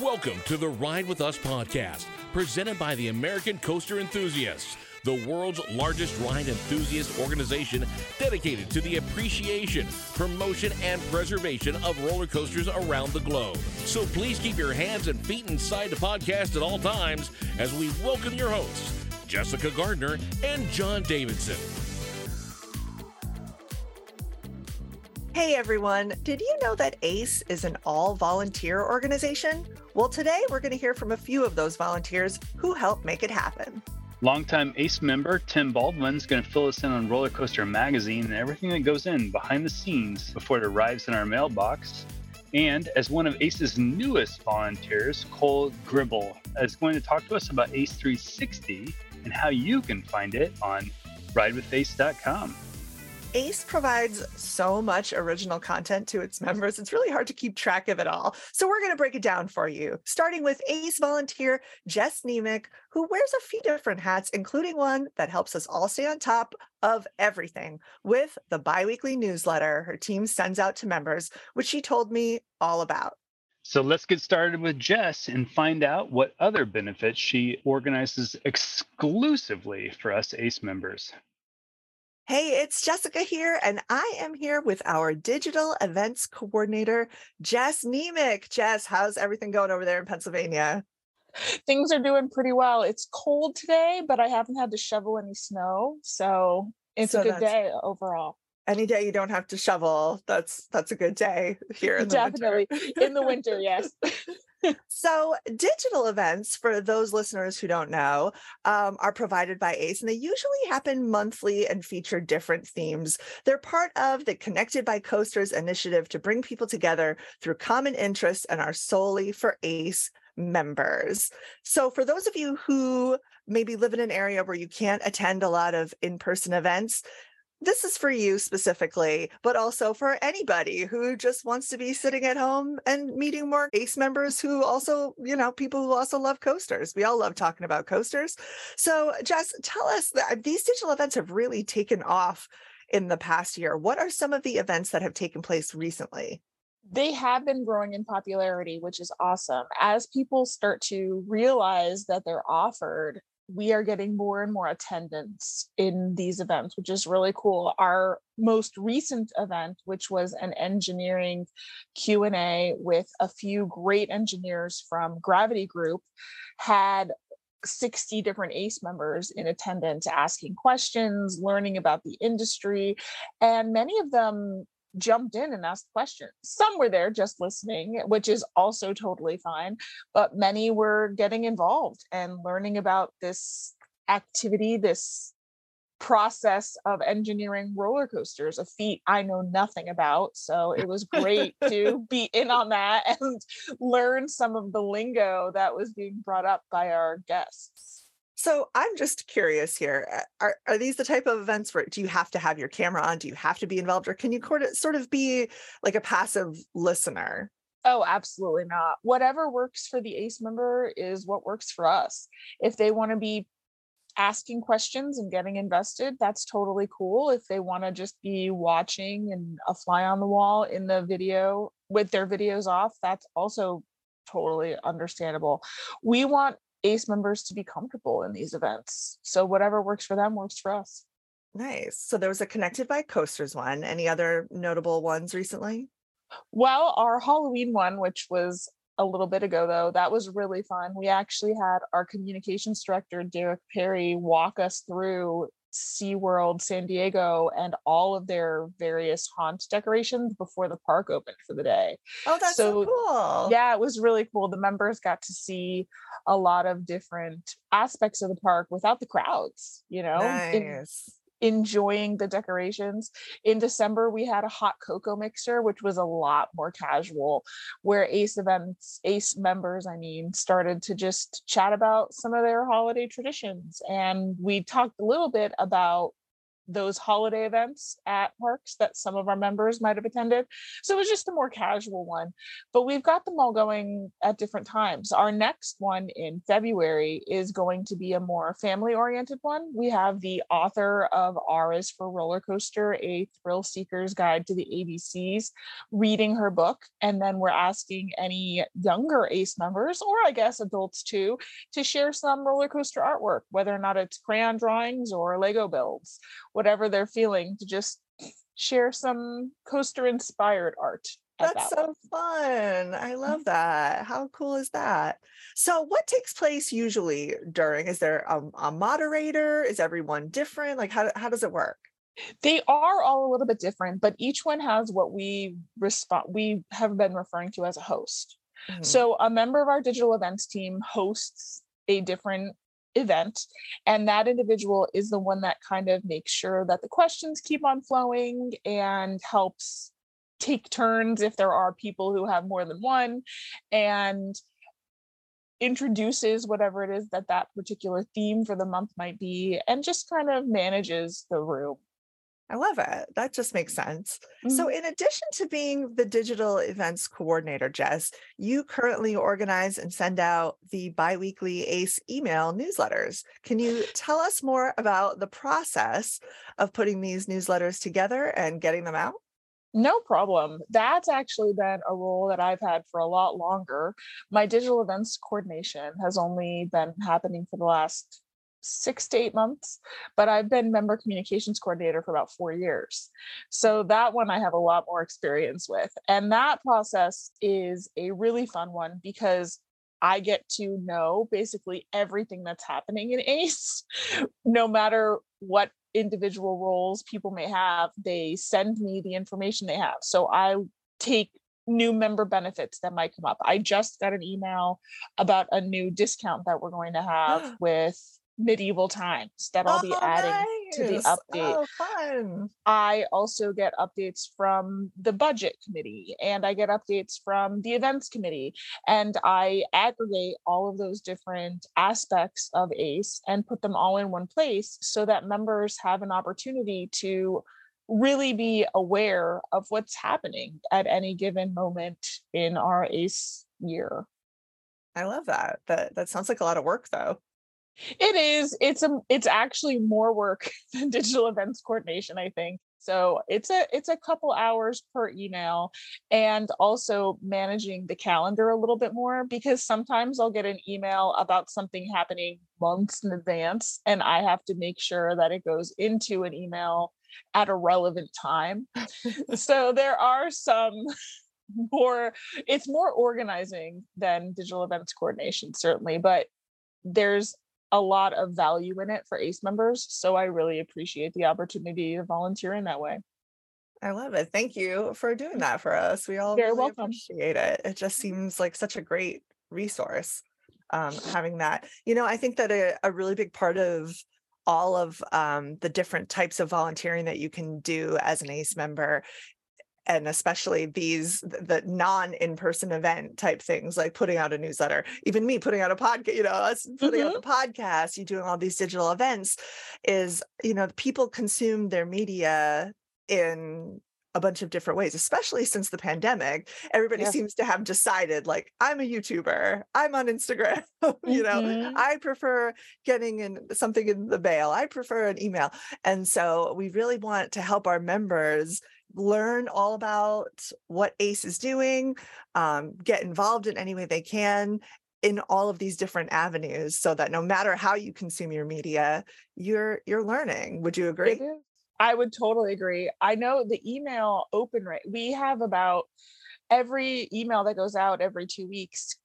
Welcome to the Ride With Us podcast, presented by the American Coaster Enthusiasts, the world's largest ride enthusiast organization dedicated to the appreciation, promotion, and preservation of roller coasters around the globe. So please keep your hands and feet inside the podcast at all times as we welcome your hosts, Jessica Gardner and John Davidson. Hey everyone, did you know that ACE is an all volunteer organization? Well, today we're going to hear from a few of those volunteers who help make it happen. Longtime ACE member Tim Baldwin is going to fill us in on Roller Coaster Magazine and everything that goes in behind the scenes before it arrives in our mailbox. And as one of ACE's newest volunteers, Cole Gribble is going to talk to us about ACE 360 and how you can find it on ridewithace.com. ACE provides so much original content to its members. It's really hard to keep track of it all. So we're going to break it down for you, starting with ACE volunteer Jess Niemiec, who wears a few different hats, including one that helps us all stay on top of everything with the biweekly newsletter her team sends out to members, which she told me all about. So let's get started with Jess and find out what other benefits she organizes exclusively for us ACE members. Hey, it's Jessica here, and I am here with our digital events coordinator, Jess Niemiec. Jess, how's everything going over there in Pennsylvania? Things are doing pretty well. It's cold today, but I haven't had to shovel any snow, so it's so a good day overall. Any day you don't have to shovel, that's that's a good day here in the Definitely winter. in the winter, yes. so, digital events, for those listeners who don't know, um, are provided by ACE, and they usually happen monthly and feature different themes. They're part of the Connected by Coasters initiative to bring people together through common interests and are solely for ACE members. So, for those of you who maybe live in an area where you can't attend a lot of in person events, this is for you specifically, but also for anybody who just wants to be sitting at home and meeting more ACE members who also, you know, people who also love coasters. We all love talking about coasters. So, Jess, tell us that uh, these digital events have really taken off in the past year. What are some of the events that have taken place recently? They have been growing in popularity, which is awesome. As people start to realize that they're offered we are getting more and more attendance in these events which is really cool. Our most recent event which was an engineering q&a with a few great engineers from gravity group had 60 different ACE members in attendance asking questions, learning about the industry, and many of them jumped in and asked questions. Some were there just listening, which is also totally fine, but many were getting involved and learning about this activity, this process of engineering roller coasters, a feat I know nothing about. So it was great to be in on that and learn some of the lingo that was being brought up by our guests. So I'm just curious here. Are, are these the type of events where do you have to have your camera on? Do you have to be involved? Or can you sort of be like a passive listener? Oh, absolutely not. Whatever works for the ACE member is what works for us. If they want to be asking questions and getting invested, that's totally cool. If they want to just be watching and a fly on the wall in the video with their videos off, that's also totally understandable. We want ACE members to be comfortable in these events. So whatever works for them works for us. Nice. So there was a Connected by Coasters one. Any other notable ones recently? Well, our Halloween one, which was a little bit ago though, that was really fun. We actually had our communications director, Derek Perry, walk us through SeaWorld San Diego and all of their various haunt decorations before the park opened for the day. Oh, that's so, so cool. Yeah, it was really cool. The members got to see a lot of different aspects of the park without the crowds, you know? Nice. In, enjoying the decorations. In December, we had a hot cocoa mixer, which was a lot more casual, where ACE events, ACE members, I mean, started to just chat about some of their holiday traditions. And we talked a little bit about those holiday events at parks that some of our members might have attended. So it was just a more casual one. But we've got them all going at different times. Our next one in February is going to be a more family oriented one. We have the author of R is for Roller Coaster, a thrill seeker's guide to the ABCs, reading her book. And then we're asking any younger ACE members, or I guess adults too, to share some roller coaster artwork, whether or not it's crayon drawings or Lego builds whatever they're feeling to just share some coaster inspired art. That's that so one. fun. I love that. How cool is that? So, what takes place usually during? Is there a, a moderator? Is everyone different? Like, how, how does it work? They are all a little bit different, but each one has what we respond we have been referring to as a host. Mm-hmm. So, a member of our digital events team hosts a different event and that individual is the one that kind of makes sure that the questions keep on flowing and helps take turns if there are people who have more than one and introduces whatever it is that that particular theme for the month might be and just kind of manages the room I love it. That just makes sense. Mm-hmm. So, in addition to being the digital events coordinator, Jess, you currently organize and send out the biweekly ACE email newsletters. Can you tell us more about the process of putting these newsletters together and getting them out? No problem. That's actually been a role that I've had for a lot longer. My digital events coordination has only been happening for the last six to eight months, but I've been member communications coordinator for about four years. So that one I have a lot more experience with. And that process is a really fun one because I get to know basically everything that's happening in ACE, no matter what individual roles people may have, they send me the information they have. So I take new member benefits that might come up. I just got an email about a new discount that we're going to have with medieval times that I'll oh, be adding nice. to the update. Oh, fun. I also get updates from the budget committee and I get updates from the events committee. And I aggregate all of those different aspects of ACE and put them all in one place so that members have an opportunity to really be aware of what's happening at any given moment in our ACE year. I love that. That that sounds like a lot of work though. It is. It's a. It's actually more work than digital events coordination. I think so. It's a. It's a couple hours per email, and also managing the calendar a little bit more because sometimes I'll get an email about something happening months in advance, and I have to make sure that it goes into an email at a relevant time. so there are some more it's more organizing than digital events coordination certainly but there's a lot of value in it for ACE members. So I really appreciate the opportunity to volunteer in that way. I love it. Thank you for doing that for us. We all really welcome. appreciate it. It just seems like such a great resource um, having that. You know, I think that a, a really big part of all of um, the different types of volunteering that you can do as an ACE member and especially these the non in-person event type things like putting out a newsletter even me putting out a podcast you know us putting mm-hmm. out the podcast you doing all these digital events is you know people consume their media in a bunch of different ways especially since the pandemic everybody yes. seems to have decided like i'm a youtuber i'm on instagram you know mm-hmm. i prefer getting in something in the mail i prefer an email and so we really want to help our members learn all about what ACE is doing, um, get involved in any way they can in all of these different avenues so that no matter how you consume your media, you're you're learning. Would you agree? I would totally agree. I know the email open rate, we have about every email that goes out every two weeks,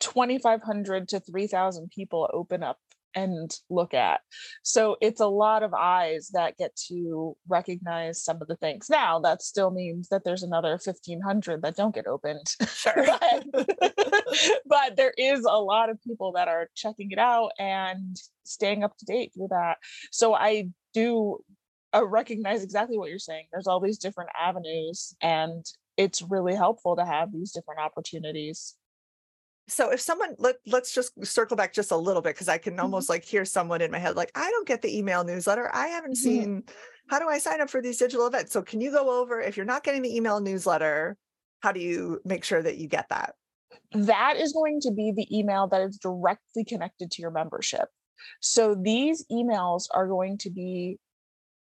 2,500 to 3,000 people open up and look at. So it's a lot of eyes that get to recognize some of the things. Now, that still means that there's another 1500 that don't get opened. Sure. but, but there is a lot of people that are checking it out and staying up to date through that. So I do uh, recognize exactly what you're saying. There's all these different avenues, and it's really helpful to have these different opportunities. So if someone let let's just circle back just a little bit because I can Mhm. almost like hear someone in my head like I don't get the email newsletter. I haven't Mhm. seen how do I sign up for these digital events? So can you go over if you're not getting the email newsletter, how do you make sure that you get that? that is going to be the email that is directly connected to your membership. So these emails are going to be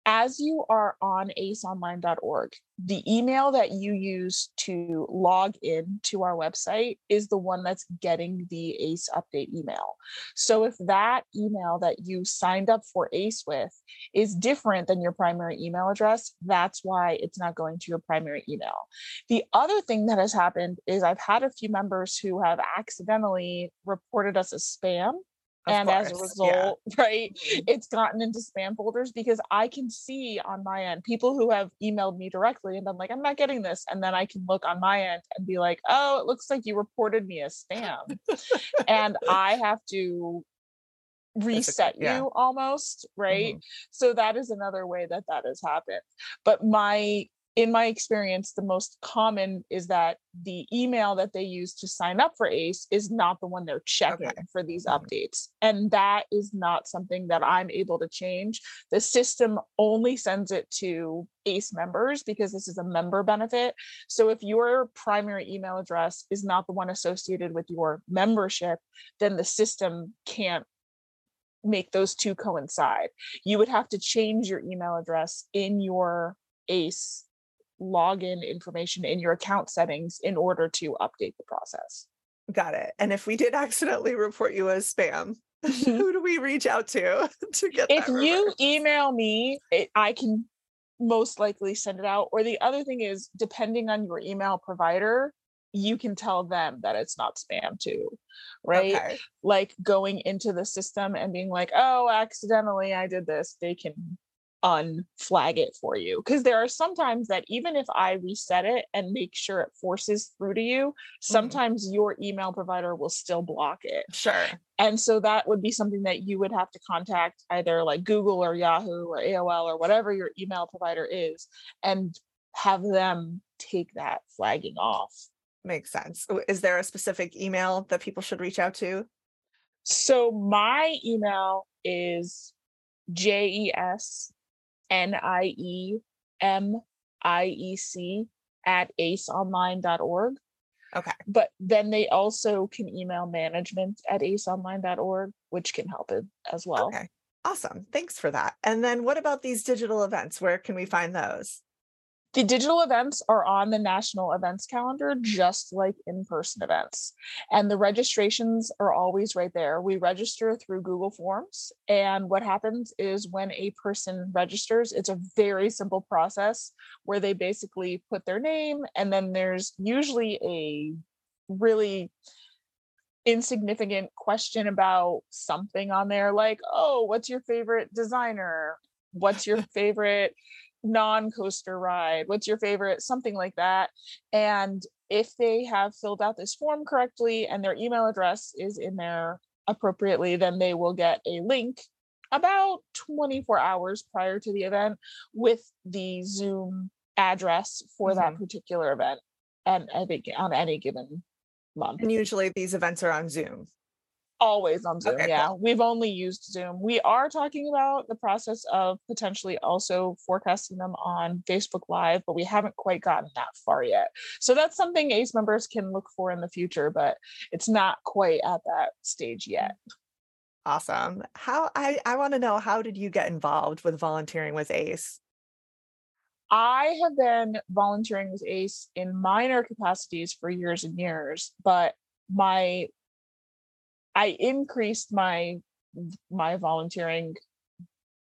as you are on aceonline.org, the email that you use to log in to our website is the one that's getting the ACE update email. So if that email that you signed up for ACE with is different than your primary email address, that's why it's not going to your primary email. The other thing that has happened is I've had a few members who have accidentally reported us as spam Of and as a course, yeah. result right Mhm. it's gotten into spam folders because i can see on my end people who have emailed me directly and i'm like i'm not getting this and then i can look on my end and be like oh it looks like you reported me as spam and i have to reset yeah. you almost right Mhm. so that is another way that that has happened but my in my experience the most common is that the email that they use to sign up for ace is not the one they're checking Okay. for these Mhm. updates and that is not something that i'm able to change the system only sends it to ace members because this is a member benefit so if your primary email address is not the one associated with your membership then the system can't make those two coincide. You would have to change your email address in your ACE login information in your account settings in order to update the process. Got it. And if we did accidentally report you as spam, Mhm. who do we reach out to to get If you email me, it, I can most likely send it out. Or the other thing is, depending on your email provider, you can tell them that it's not spam too, right? Okay. like going into the system and being like, oh, accidentally I did this, they can unflag it for you. Because there are sometimes that even if I reset it and make sure it forces through to you, mm-hmm. sometimes your email provider will still block it. Sure. And so that would be something that you would have to contact either like Google or Yahoo or AOL or whatever your email provider is and have them take that flagging off. Makes sense. Is there a specific email that people should reach out to? So my email is J E S N I E M I E C at aceonline.org. Okay. But then they also can email management at aceonline.org, which can help it as well. Okay. Awesome. Thanks for that. And then what about these digital events? Where can we find those? The digital events are on the national events calendar, just like in person events. And the registrations are always right there. We register through Google Forms. And what happens is when a person registers, it's a very simple process where they basically put their name, and then there's usually a really insignificant question about something on there, like, oh, what's your favorite designer? What's your favorite non-coaster ride what's your favorite? Something like that. And if they have filled out this form correctly and their email address is in there appropriately then they will get a link about 24 hours prior to the event with the zoom address for that mm-hmm. particular event and i think on any given month. And usually these events are on Zoom. Always on zoom Okay, yeah we've only used zoom we are talking about the process of potentially also forecasting them on facebook live but we haven't quite gotten that far yet so that's something ace members can look for in the future but it's not quite at that stage yet Awesome. How I, I want to know how did you get involved with volunteering with ACE? i have been volunteering with ace in minor capacities for years and years but my i increased my my volunteering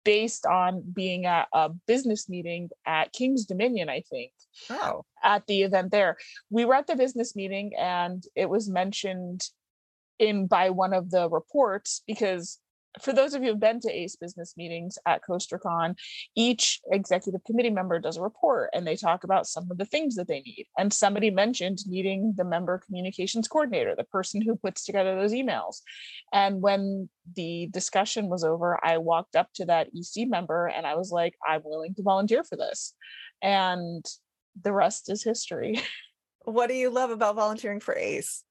based on being at a business meeting at Kings Dominion, I think, Oh, at the event there. We were at the business meeting and it was mentioned in by one of the reports because for those of you who've been to ACE business meetings at CoasterCon, each executive committee member does a report and they talk about some of the things that they need. And somebody mentioned needing the member communications coordinator, the person who puts together those emails. And when the discussion was over, I walked up to that EC member and I was like, I'm willing to volunteer for this. And the rest is history. what do you love about volunteering for ACE?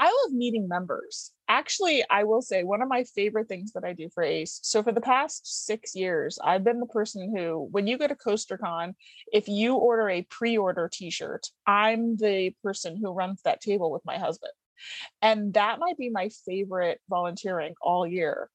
I love meeting members. Actually, I will say one of my favorite things that I do for ACE. So, for the past six years, I've been the person who, when you go to CoasterCon, if you order a pre order t shirt, I'm the person who runs that table with my husband. And that might be my favorite volunteering all year.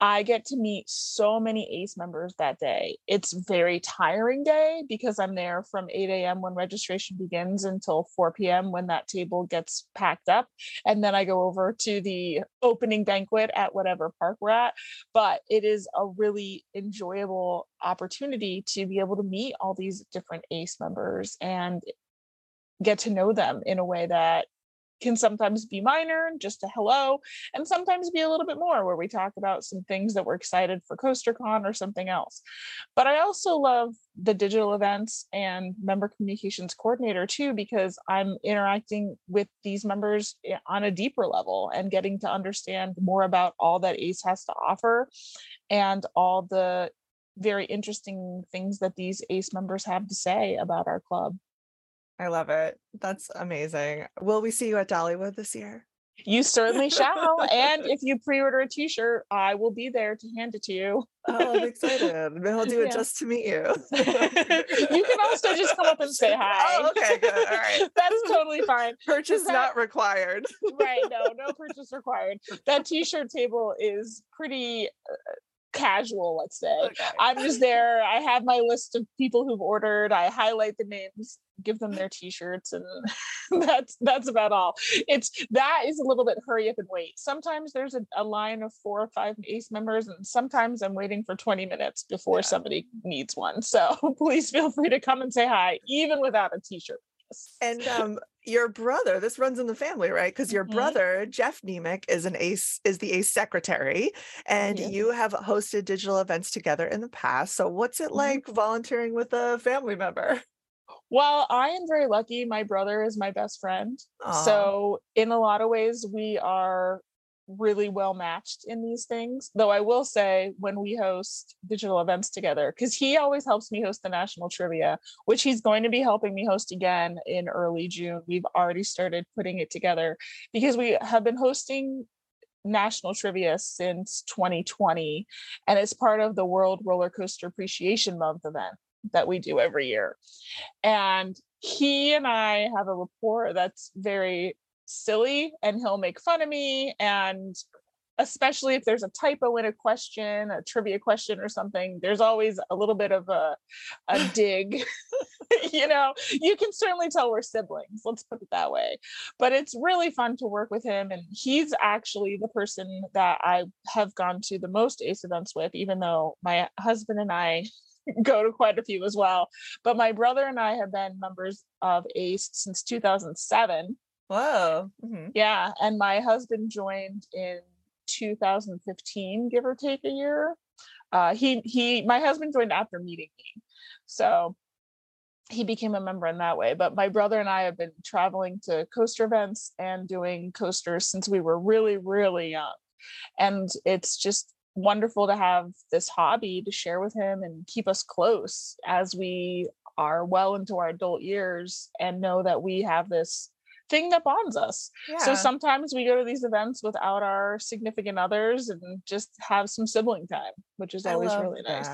I get to meet so many ACE members that day. It's very tiring day because I'm there from 8 a.m. when registration begins until 4 p.m. when that table gets packed up. And then I go over to the opening banquet at whatever park we're at. But it is a really enjoyable opportunity to be able to meet all these different ACE members and get to know them in a way that can sometimes be minor, just a hello, and sometimes be a little bit more where we talk about some things that we're excited for CoasterCon or something else. But I also love the digital events and member communications coordinator too, because I'm interacting with these members eh, on a deeper level and getting to understand more about all that ACE has to offer and all the very interesting things that these ACE members have to say about our club. I love it. That's amazing. Will we see you at Dollywood this year? You certainly shall. and if you pre-order a t-shirt, I will be there to hand it to you. oh, I'm excited. Maybe I'll do it yeah. just to meet you. you can also just come up and say hi. Oh, okay, good. All right. That's totally fine. Purchase that, not required. right. No, no purchase required. That t-shirt table is pretty uh, casual, let's say. Okay. I'm just there. I have my list of people who've ordered. I highlight the names, give them their t-shirts, and that's that's about all. It's that is a little bit hurry up and wait. Sometimes there's a, a line of four or five ACE members, and sometimes I'm waiting for 20 minutes before yeah. somebody needs one. So please feel free to come and say hi, even without a t-shirt. And um, your brother, this runs in the family, right? Because your mm-hmm. brother, Jeff Niemiec, is an ACE, is the ACE secretary, and yeah. you have hosted digital events together in the past. So what's it mm-hmm. like volunteering with a family member? Well, I am very lucky. My brother is my best friend. Aww. So in a lot of ways, we are really well matched in these things. Though I will say, when we host digital events together, because he always helps me host the national trivia, which he's going to be helping me host again in early June. We've already started putting it together because we have been hosting national trivia since 2020 and it's part of the world roller coaster appreciation month event that we do every year. And he and i have a rapport that's very silly and he'll make fun of me and especially if there's a typo in a question a trivia question or something there's always a little bit of a, a dig you know? You can certainly tell we're siblings let's put it that way. But it's really fun to work with him and he's actually the person that i have gone to the most ace events with even though my husband and i go to quite a few as well but my brother and i have been members of ace since 2007 Whoa. Mm-hmm. Yeah. And my husband joined in 2015, give or take a year. Uh, he he my husband joined after meeting me. So he became a member in that way. But my brother and I have been traveling to coaster events and doing coasters since we were really, really young. And it's just wonderful to have this hobby to share with him and keep us close as we are well into our adult years and know that we have this thing that bonds us. Yeah. So sometimes we go to these events without our significant others and just have some sibling time, which is always really nice.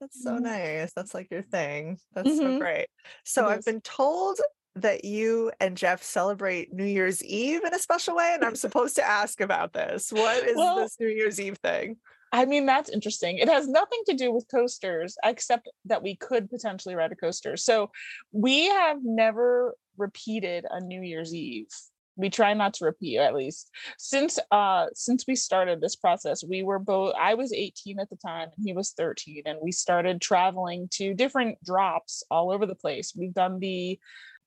That's so mm-hmm. nice. That's like your thing. That's mm-hmm. so great. So I've been told that you and Jeff celebrate New Year's Eve in a special way, and I'm supposed to ask about this. What is well, this New Year's Eve thing? I mean, that's interesting. It has nothing to do with coasters, except that we could potentially ride a coaster. So we have never repeated a New Year's Eve. We try not to repeat at least. Since uh since we started this process, we were both I was 18 at the time and he was 13 and we started traveling to different drops all over the place. We've done the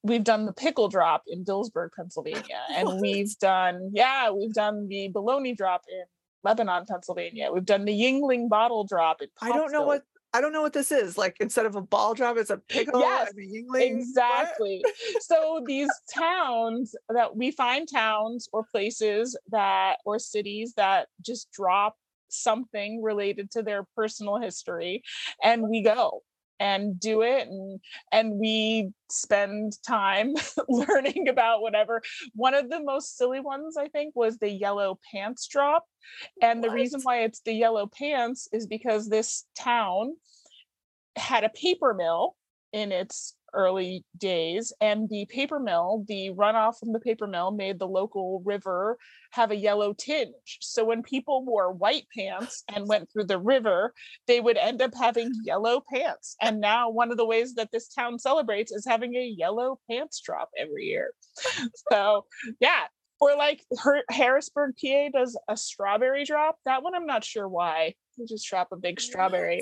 we've done the pickle drop in Dillsburg, Pennsylvania, and we've done yeah, we've done the bologna drop in Lebanon, Pennsylvania. We've done the Yuengling bottle drop I don't know what I don't know what this is. Like instead of a ball drop, it's a pickle. Yes, exactly. so these towns that we find towns or places that or cities that just drop something related to their personal history, and we go and do it and and we spend time learning about whatever. One of the most silly ones i think was the yellow pants drop and the reason why it's the yellow pants is because this town had a paper mill in its early days and the paper mill the runoff from the paper mill made the local river have a yellow tinge. So when people wore white pants and went through the river they would end up having yellow pants. And now one of the ways that this town celebrates is having a yellow pants drop every year. So yeah or like her harrisburg pa does a strawberry drop. That one i'm not sure why. They just drop a big strawberry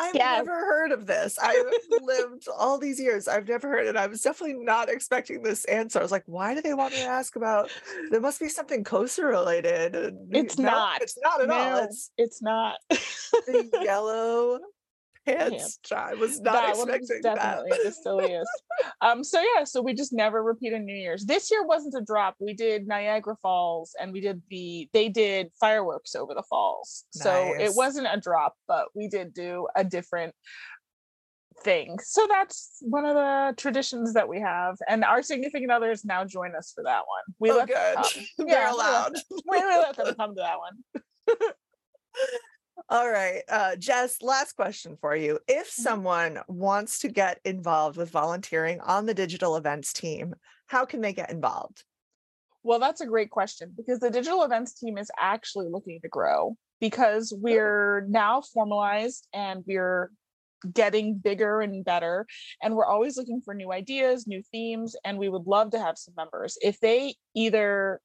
I've yeah. never heard of this. I've lived all these years. I've never heard it. I was definitely not expecting this answer. I was like, why do they want me to ask about? There must be something coaster related. It's no, not. It's not at no, all. It's it's not. the yellow pants. I was not that expecting definitely that. the silliest. um, so yeah, so we just never repeated New Year's. This year wasn't a drop. We did Niagara Falls and we did the they did fireworks over the falls. Nice. So it wasn't a drop, but we did do a different thing. So that's one of the traditions that we have. And our significant others now join us for that one. We oh, let good. Them come. They're yeah, allowed. We let, we let them come to that one. All right. Uh, Jess, last question for you. If mm-hmm. someone wants to get involved with volunteering on the digital events team, how can they get involved? Well, that's a great question because the digital events team is actually looking to grow because we're now formalized and we're getting bigger and better. And we're always looking for new ideas, new themes, and we would love to have some members. If they either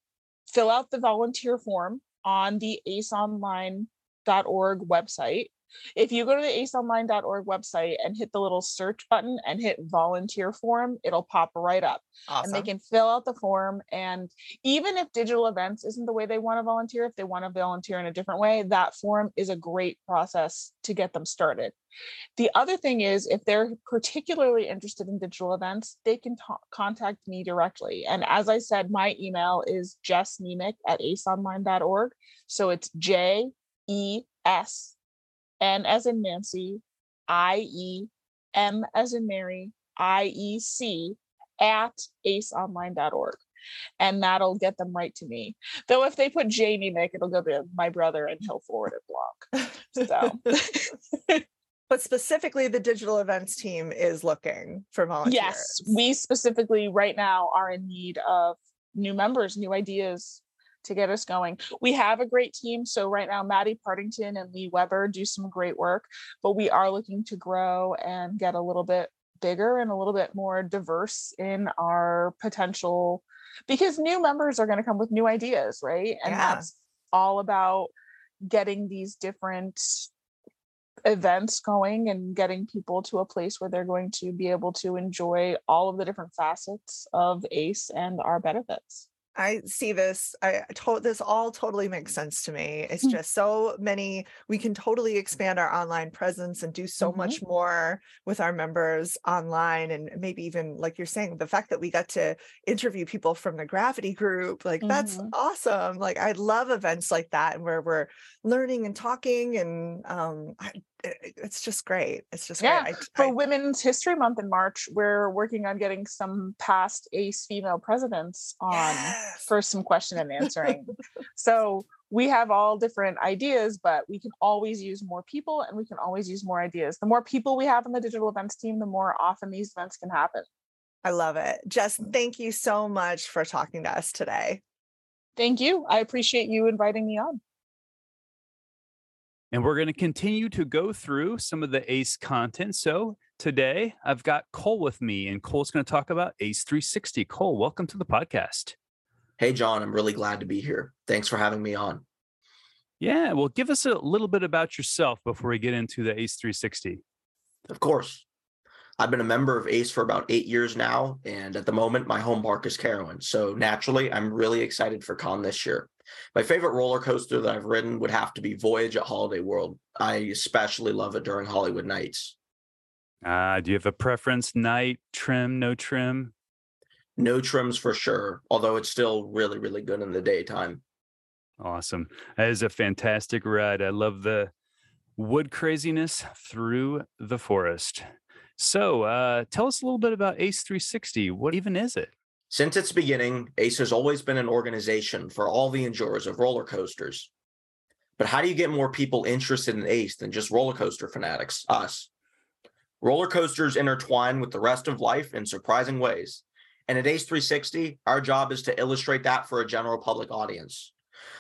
fill out the volunteer form on the ACE Online aceonline.org website. If you go to the aceonline.org website and hit the little search button and hit volunteer form, it'll pop right up. Awesome. And they can fill out the form. And even if digital events isn't the way they want to volunteer, if they want to volunteer in a different way, that form is a great process to get them started. The other thing is, if they're particularly interested in digital events, they can t- contact me directly. And as I said, my email is jessniemiec at aceonline.org. So it's J E S, N as in Nancy, I E, M as in Mary, I E C at aceonline.org. And that'll get them right to me. Though if they put Jamie Mick, it'll go to my brother and he'll forward it block. So but specifically the digital events team is looking for volunteers. Yes, we specifically right now are in need of new members, new ideas, to get us going. We have a great team. So right now, Maddie Partington and Lee Weber do some great work, but we are looking to grow and get a little bit bigger and a little bit more diverse in our potential because new members are going to come with new ideas, right? And yeah. that's all about getting these different events going and getting people to a place where they're going to be able to enjoy all of the different facets of ACE and our benefits. I see this. I told this all totally makes sense to me. It's mm-hmm. just so many. We can totally expand our online presence and do so mm-hmm. much more with our members online, and maybe even like you're saying, the fact that we got to interview people from the Gravity Group, like mm-hmm. that's awesome. Like I love events like that, and where we're learning and talking, and um, I, it's just great. It's just yeah. Great. I, For I, Women's History Month in March, we're working on getting some past ACE female presidents on yes. for some question and answering. so we have all different ideas, but we can always use more people and we can always use more ideas. The more people we have in the digital events team, the more often these events can happen. I love it. Jess, mm. thank you so much for talking to us today. Thank you. I appreciate you inviting me on. And we're going to continue to go through some of the ACE content. So today I've got Cole with me, and Cole's going to talk about ACE 360. Cole, welcome to the podcast. Hey, John, I'm really glad to be here. Thanks for having me on. Yeah, well, give us a little bit about yourself before we get into the ACE 360. Of course. I've been a member of ACE for about eight years now, and at the moment, my home park is Carowinds. So naturally, I'm really excited for Con this year. My favorite roller coaster that I've ridden would have to be Voyage at Holiday World. I especially love it during Holiwood Nights. Uh, do you have a preference? Night, trim, no trim? No trims for sure, although it's still really, really good in the daytime. Awesome. That is a fantastic ride. I love the Wood craziness through the forest. So, uh, tell us a little bit about ACE 360. What even is it? Since its beginning, ACE has always been an organization for all the enjoyers of roller coasters. But how do you get more people interested in ACE than just roller coaster fanatics, us? Roller coasters intertwine with the rest of life in surprising ways. And at ACE 360, our job is to illustrate that for a general public audience.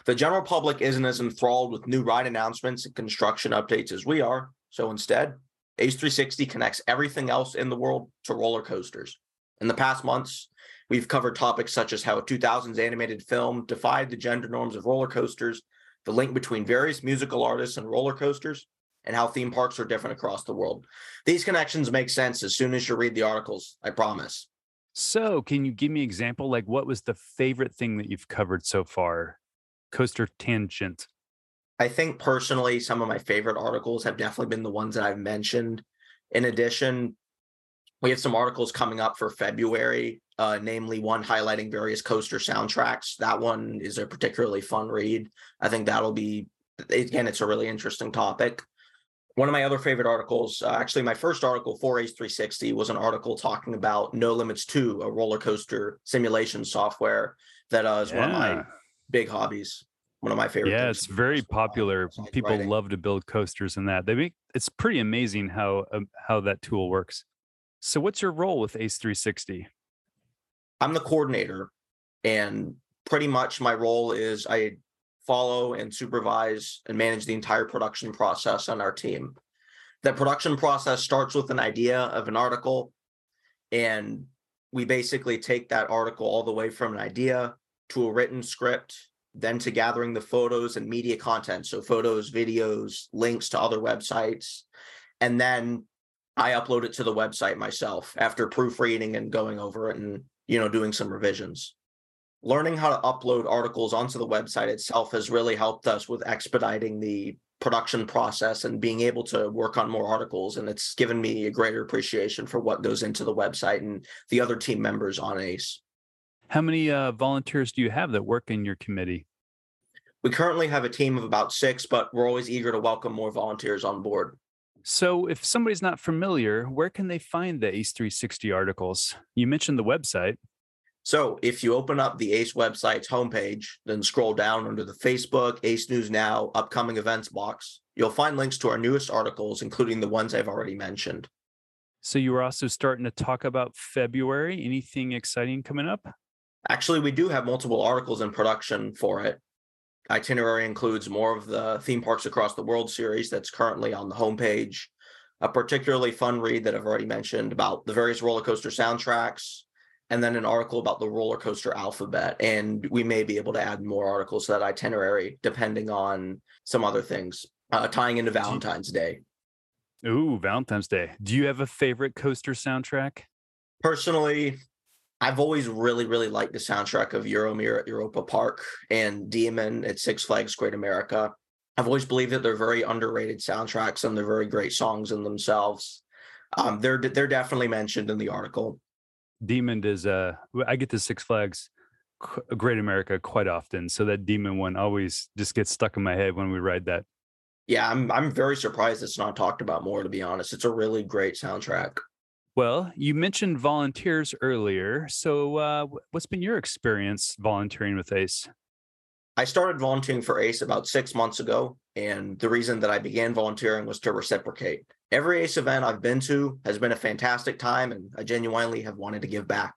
The general public isn't as enthralled with new ride announcements and construction updates as we are. So instead, ACE 360 connects everything else in the world to roller coasters. In the past months, we've covered topics such as how a 2000s animated film defied the gender norms of roller coasters, the link between various musical artists and roller coasters, and how theme parks are different across the world. These connections make sense as soon as you read the articles, I promise. So, can you give me an example? Like, what was the favorite thing that you've covered so far? Coaster tangent. I think personally, some of my favorite articles have definitely been the ones that I've mentioned. In addition, we have some articles coming up for February, uh, namely one highlighting various coaster soundtracks. That one is a particularly fun read. I think that'll be, again, it's a really interesting topic. One of my other favorite articles, uh, actually, my first article for ACE 360 was an article talking about No Limits 2, a roller coaster simulation software that uh, is yeah. one of my big hobbies one of my favorite. Yeah, it's very popular. People writing. love to build coasters in that. They make it's pretty amazing how um, how that tool works. So, what's your role with Ace 360? I'm the coordinator, and pretty much my role is I follow and supervise and manage the entire production process on our team. That production process starts with an idea of an article, and we basically take that article all the way from an idea to a written script then to gathering the photos and media content so photos videos links to other websites and then i upload it to the website myself after proofreading and going over it and you know doing some revisions learning how to upload articles onto the website itself has really helped us with expediting the production process and being able to work on more articles and it's given me a greater appreciation for what goes into the website and the other team members on ace how many uh, volunteers do you have that work in your committee? We currently have a team of about six, but we're always eager to welcome more volunteers on board. So, if somebody's not familiar, where can they find the ACE 360 articles? You mentioned the website. So, if you open up the ACE website's homepage, then scroll down under the Facebook, ACE News Now, upcoming events box, you'll find links to our newest articles, including the ones I've already mentioned. So, you were also starting to talk about February. Anything exciting coming up? Actually, we do have multiple articles in production for it. Itinerary includes more of the theme parks across the world series that's currently on the homepage. A particularly fun read that I've already mentioned about the various roller coaster soundtracks, and then an article about the roller coaster alphabet. And we may be able to add more articles to that itinerary depending on some other things, uh, tying into Valentine's Day. Ooh, Valentine's Day. Do you have a favorite coaster soundtrack? Personally, I've always really, really liked the soundtrack of Euromir at Europa Park and Demon at Six Flags Great America. I've always believed that they're very underrated soundtracks and they're very great songs in themselves. Um, they're they're definitely mentioned in the article. Demon is uh I get to Six Flags Great America quite often, so that Demon one always just gets stuck in my head when we ride that. Yeah, I'm I'm very surprised it's not talked about more. To be honest, it's a really great soundtrack. Well, you mentioned volunteers earlier. So, uh, what's been your experience volunteering with ACE? I started volunteering for ACE about six months ago. And the reason that I began volunteering was to reciprocate. Every ACE event I've been to has been a fantastic time, and I genuinely have wanted to give back.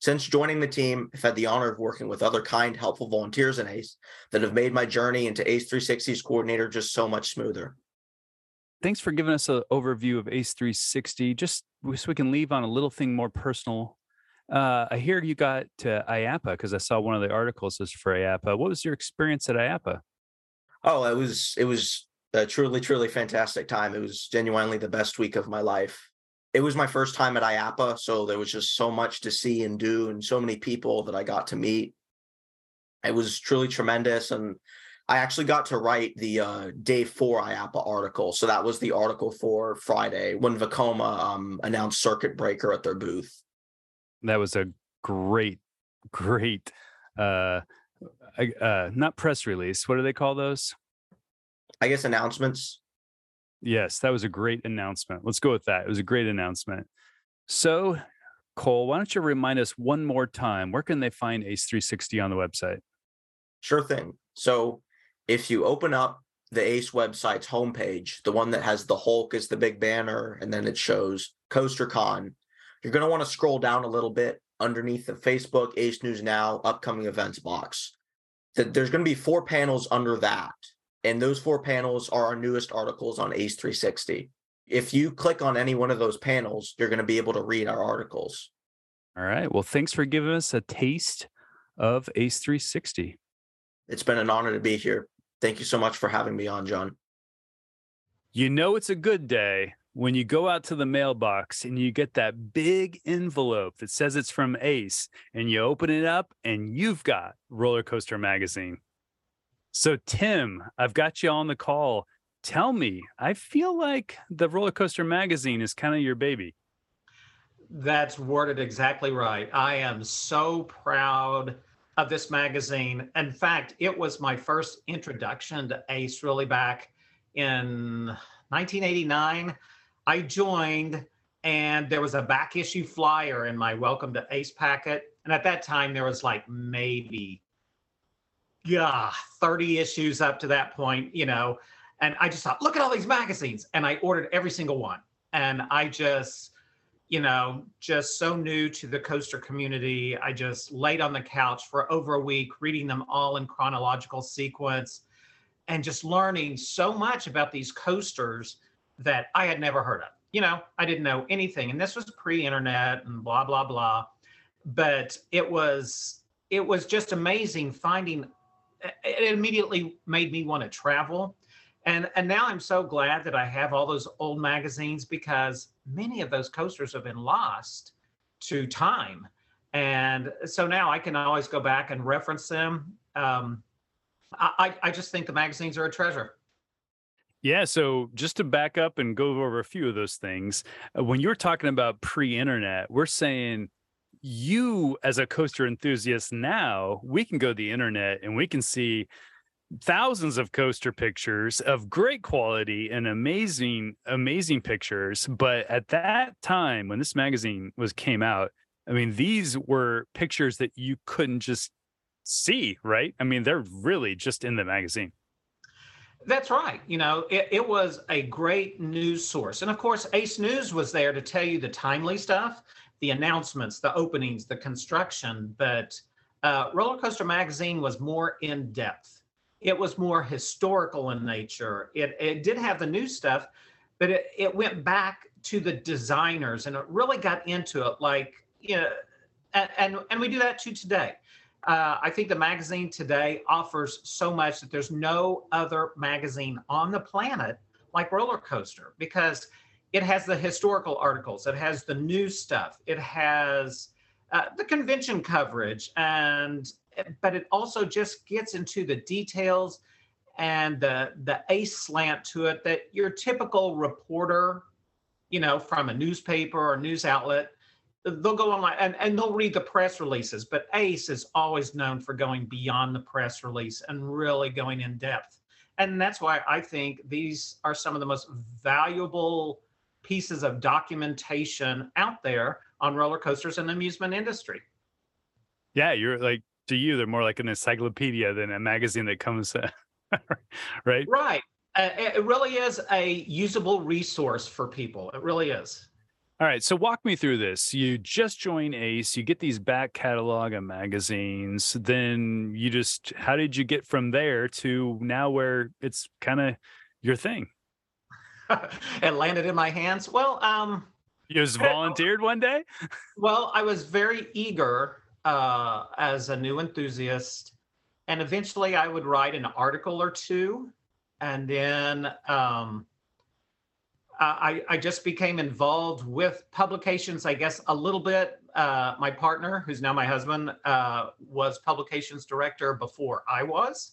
Since joining the team, I've had the honor of working with other kind, helpful volunteers in ACE that have made my journey into ACE 360's coordinator just so much smoother thanks for giving us an overview of ACE 360. Just so we can leave on a little thing more personal. Uh, I hear you got to IAAPA because I saw one of the articles was for IAAPA. What was your experience at IAAPA? Oh, it was it was a truly truly fantastic time. It was genuinely the best week of my life. It was my first time at IAAPA, so there was just so much to see and do, and so many people that I got to meet. It was truly tremendous, and I actually got to write the uh, day four IAAPA article. So that was the article for Friday when Vekoma um, announced Circuit Breaker at their booth. That was a great, great, uh, uh, not press release. What do they call those? I guess announcements. Yes, that was a great announcement. Let's go with that. It was a great announcement. So, Cole, why don't you remind us one more time where can they find ACE 360 on the website? Sure thing. So, if you open up the ACE website's homepage, the one that has the Hulk as the big banner, and then it shows CoasterCon, you're going to want to scroll down a little bit underneath the Facebook Ace News Now upcoming events box. There's going to be four panels under that. And those four panels are our newest articles on ACE 360. If you click on any one of those panels, you're going to be able to read our articles. All right. Well, thanks for giving us a taste of ACE 360. It's been an honor to be here. Thank you so much for having me on, John. You know, it's a good day when you go out to the mailbox and you get that big envelope that says it's from Ace and you open it up and you've got Roller Coaster Magazine. So, Tim, I've got you on the call. Tell me, I feel like the Roller Coaster Magazine is kind of your baby. That's worded exactly right. I am so proud of this magazine. In fact, it was my first introduction to ACE really back in 1989. I joined and there was a back issue flyer in my welcome to ACE packet. And at that time, there was like maybe, yeah, 30 issues up to that point, you know. And I just thought, look at all these magazines. And I ordered every single one. And I just, you know, just so new to the coaster community. I just laid on the couch for over a week, reading them all in chronological sequence and just learning so much about these coasters that I had never heard of. You know, I didn't know anything. And this was pre-internet and blah, blah, blah. But it was it was just amazing finding it immediately made me want to travel. And and now I'm so glad that I have all those old magazines because many of those coasters have been lost to time. And so now I can always go back and reference them. Um, I, I just think the magazines are a treasure. Yeah. So just to back up and go over a few of those things, uh, when you're talking about pre internet, we're saying you, as a coaster enthusiast now, we can go to the internet and we can see thousands of coaster pictures of great quality and amazing amazing pictures but at that time when this magazine was came out i mean these were pictures that you couldn't just see right i mean they're really just in the magazine that's right. You know, it, it, was a great news source. And of course, Ace News was there to tell you the timely stuff, the announcements, the openings, the construction. But uh, Roller Coaster Magazine was more in depth. It was more historical in nature. It, it did have the new stuff, but it, it went back to the designers and it really got into it like, you know, and, and, and we do that too today uh, I think the magazine today offers so much that there's no other magazine on the planet like Roller Coaster because it has the historical articles, it has the new stuff, it has uh, the convention coverage, and but it also just gets into the details and the the ace slant to it that your typical reporter, you know, from a newspaper or news outlet they'll go online and, and they'll read the press releases. But ace is always known for going beyond the press release and really going in depth. And that's why i think these are some of the most valuable pieces of documentation out there on roller coasters and the amusement industry. Yeah you're like to you they're more like an encyclopedia than a magazine that comes right right uh, it really is a usable resource for people it really is all right, so walk me through this. You just join Ace, you get these back catalog of magazines, then you just how did you get from there to now where it's kind of your thing? it landed in my hands. Well, um you just volunteered one day? well, I was very eager uh as a new enthusiast and eventually I would write an article or two and then um I, I just became involved with publications, I guess, a little bit. Uh, my partner, who's now my husband, uh, was publications director before I was.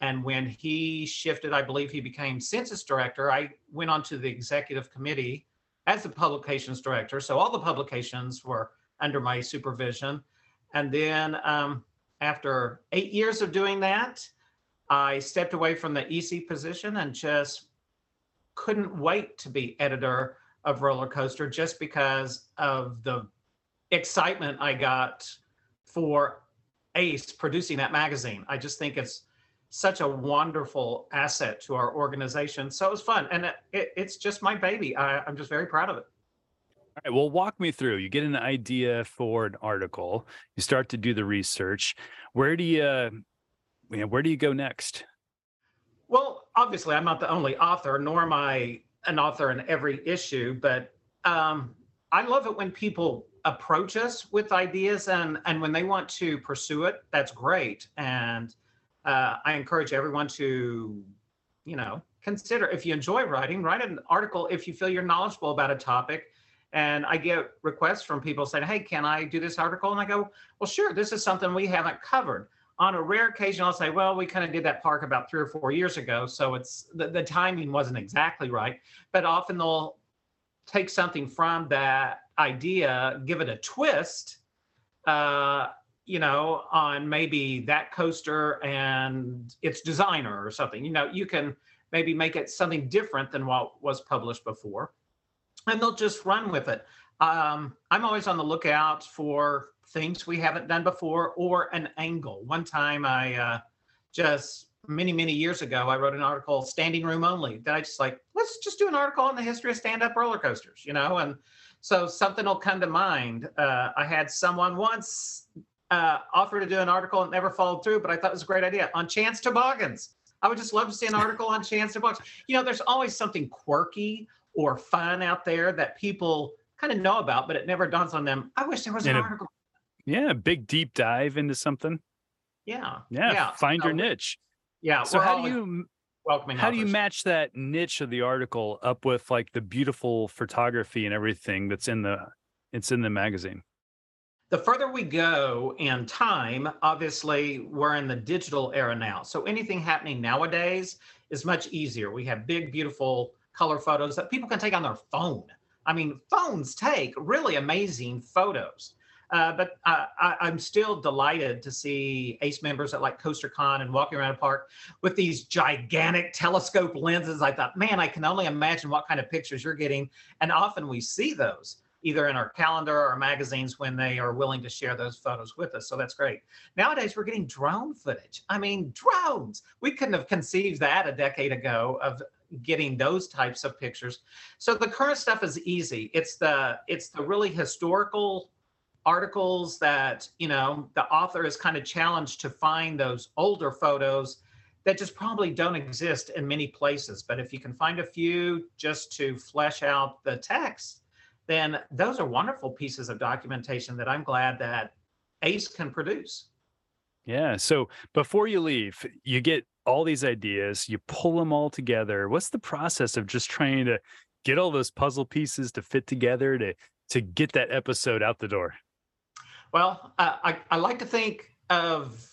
And when he shifted, I believe he became census director, I went on to the executive committee as the publications director. So all the publications were under my supervision. And then um, after eight years of doing that, I stepped away from the EC position and just couldn't wait to be editor of Roller Coaster just because of the excitement I got for Ace producing that magazine. I just think it's such a wonderful asset to our organization. So it was fun. And it, it, it's just my baby. I, I'm just very proud of it. All right. Well, walk me through. You get an idea for an article. You start to do the research. Where do you, you know, where do you go next? Well, obviously, I'm not the only author, nor am I an author in every issue. But um, I love it when people approach us with ideas, and and when they want to pursue it, that's great. And uh, I encourage everyone to, you know, consider if you enjoy writing, write an article if you feel you're knowledgeable about a topic and I get requests from people saying, Hey, can I do this article? And I go, Well, sure, this is something we haven't covered. On a rare occasion, I'll say, Well, we kind of did that park about three or four years ago. So it's the, the timing wasn't exactly right. But often they'll take something from that idea, give it a twist, uh, you know, on maybe that coaster and its designer or something. You know, you can maybe make it something different than what was published before and they'll just run with it. Um, I'm always on the lookout for things we haven't done before or an angle. One time I uh, just many, many years ago, I wrote an article, standing room only, that I just like, let's just do an article on the history of stand up roller coasters, you know? And so something will come to mind. Uh, I had someone once uh, offer to do an article and never followed through, but I thought it was a great idea on chance toboggans. I would just love to see an article on chance toboggans. You know, there's always something quirky or fun out there that people kind of know about, but it never dawns on them. I wish there was an a- article. Yeah, big deep dive into something. Yeah. Yeah, find your Uh, niche. Yeah. So how do you welcoming how do you match that niche of the article up with like the beautiful photography and everything that's in the it's in the magazine? the further we go in time, obviously we're in the digital era now. So anything happening nowadays is much easier. We have big, beautiful color photos that people can take on their phone. I mean, phones take really amazing photos. Uh, but I, I'm still delighted to see ACE members at like Coaster Con and walking around a park with these gigantic telescope lenses. I thought, man, I can only imagine what kind of pictures you're getting. And often we see those either in our calendar or our magazines when they are willing to share those photos with us. So that's great. Nowadays, we're getting drone footage. I mean, drones. We couldn't have conceived that a decade ago of getting those types of pictures. So the current stuff is easy. It's the it's the really historical articles that, you know, the author is kind of challenged to find those older photos that just probably don't exist in many places. But if you can find a few just to flesh out the text, then those are wonderful pieces of documentation that I'm glad that ACE can produce. Yeah. So before you leave, you get all these ideas, you pull them all together. What's the process of just trying to get all those puzzle pieces to fit together to to get that episode out the door? Well, uh, I, I like to think of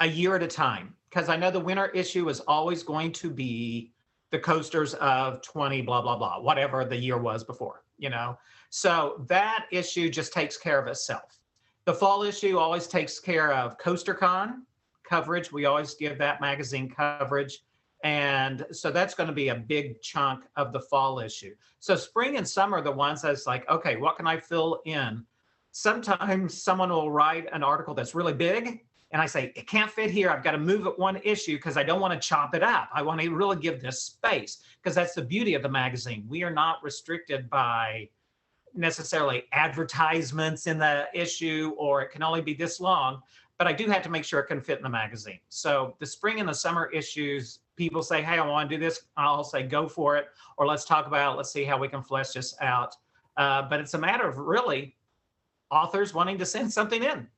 a year at a time because I know the winter issue is always going to be the coasters of 20, blah, blah, blah, whatever the year was before, you know? So that issue just takes care of itself. The fall issue always takes care of CoasterCon coverage. We always give that magazine coverage. And so that's going to be a big chunk of the fall issue. So spring and summer are the ones that's like, okay, what can I fill in? Sometimes someone will write an article that's really big and I say, it can't fit here. I've got to move it one issue because I don't want to chop it up. I want to really give this space because that's the beauty of the magazine. We are not restricted by necessarily advertisements in the issue or it can only be this long, but I do have to make sure it can fit in the magazine. So the spring and the summer issues, people say, hey, I want to do this. I'll say, go for it. Or let's talk about it. Let's see how we can flesh this out. Uh, but it's a matter of really authors wanting to send something in.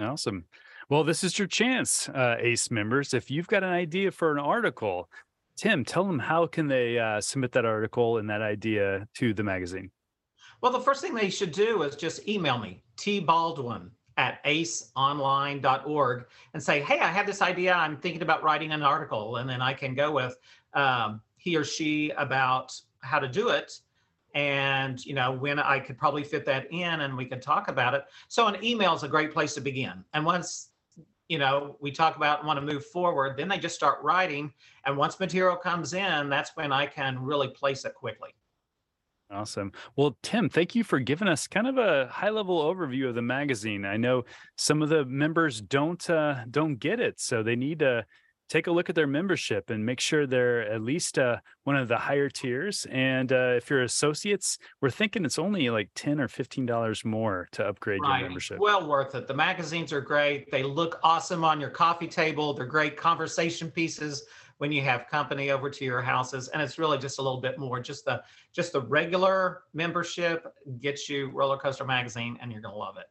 Awesome. Well, this is your chance, uh, ACE members. If you've got an idea for an article, Tim, tell them how can they uh, submit that article and that idea to the magazine. Well, the first thing they should do is just email me, tbaldwin at aceonline.org, and say, hey, I have this idea. I'm thinking about writing an article. And then I can go with um, he or she about how to do it and you know when i could probably fit that in and we could talk about it so an email is a great place to begin and once you know, we talk about want to move forward, then they just start writing. And once material comes in, that's when I can really place it quickly. Awesome. Well, Tim, thank you for giving us kind of a high-level overview of the magazine. I know some of the members don't uh, don't get it, so they need to take a look at their membership and make sure they're at least uh, one of the higher tiers. And uh, if you're associates, we're thinking it's only like ten or fifteen dollars more to upgrade Right. your membership. Well worth it. The magazines are great. They look awesome on your coffee table. They're great conversation pieces when you have company over to your houses. And it's really just a little bit more. Just the just the regular membership gets you Roller Coaster Magazine, and you're gonna love it.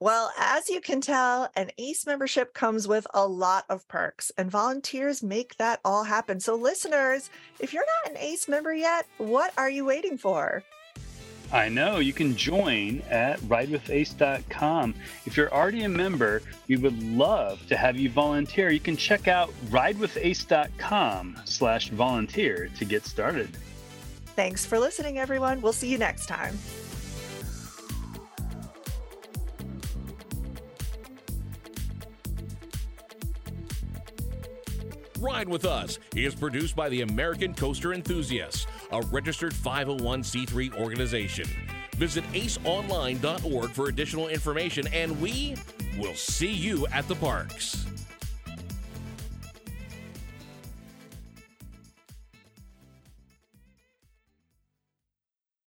Well, as you can tell, an ACE membership comes with a lot of perks, and volunteers make that all happen. So, listeners, if you're not an ACE member yet, what are you waiting for? I know you can join at ridewithace.com. If you're already a member, we would love to have you volunteer. You can check out ridewithace.com slash volunteer to get started. Thanks for listening, everyone. We'll see you next time. Ride with Us is produced by the American Coaster Enthusiasts, a registered 501c3 organization. Visit aceonline.org for additional information, and we will see you at the parks.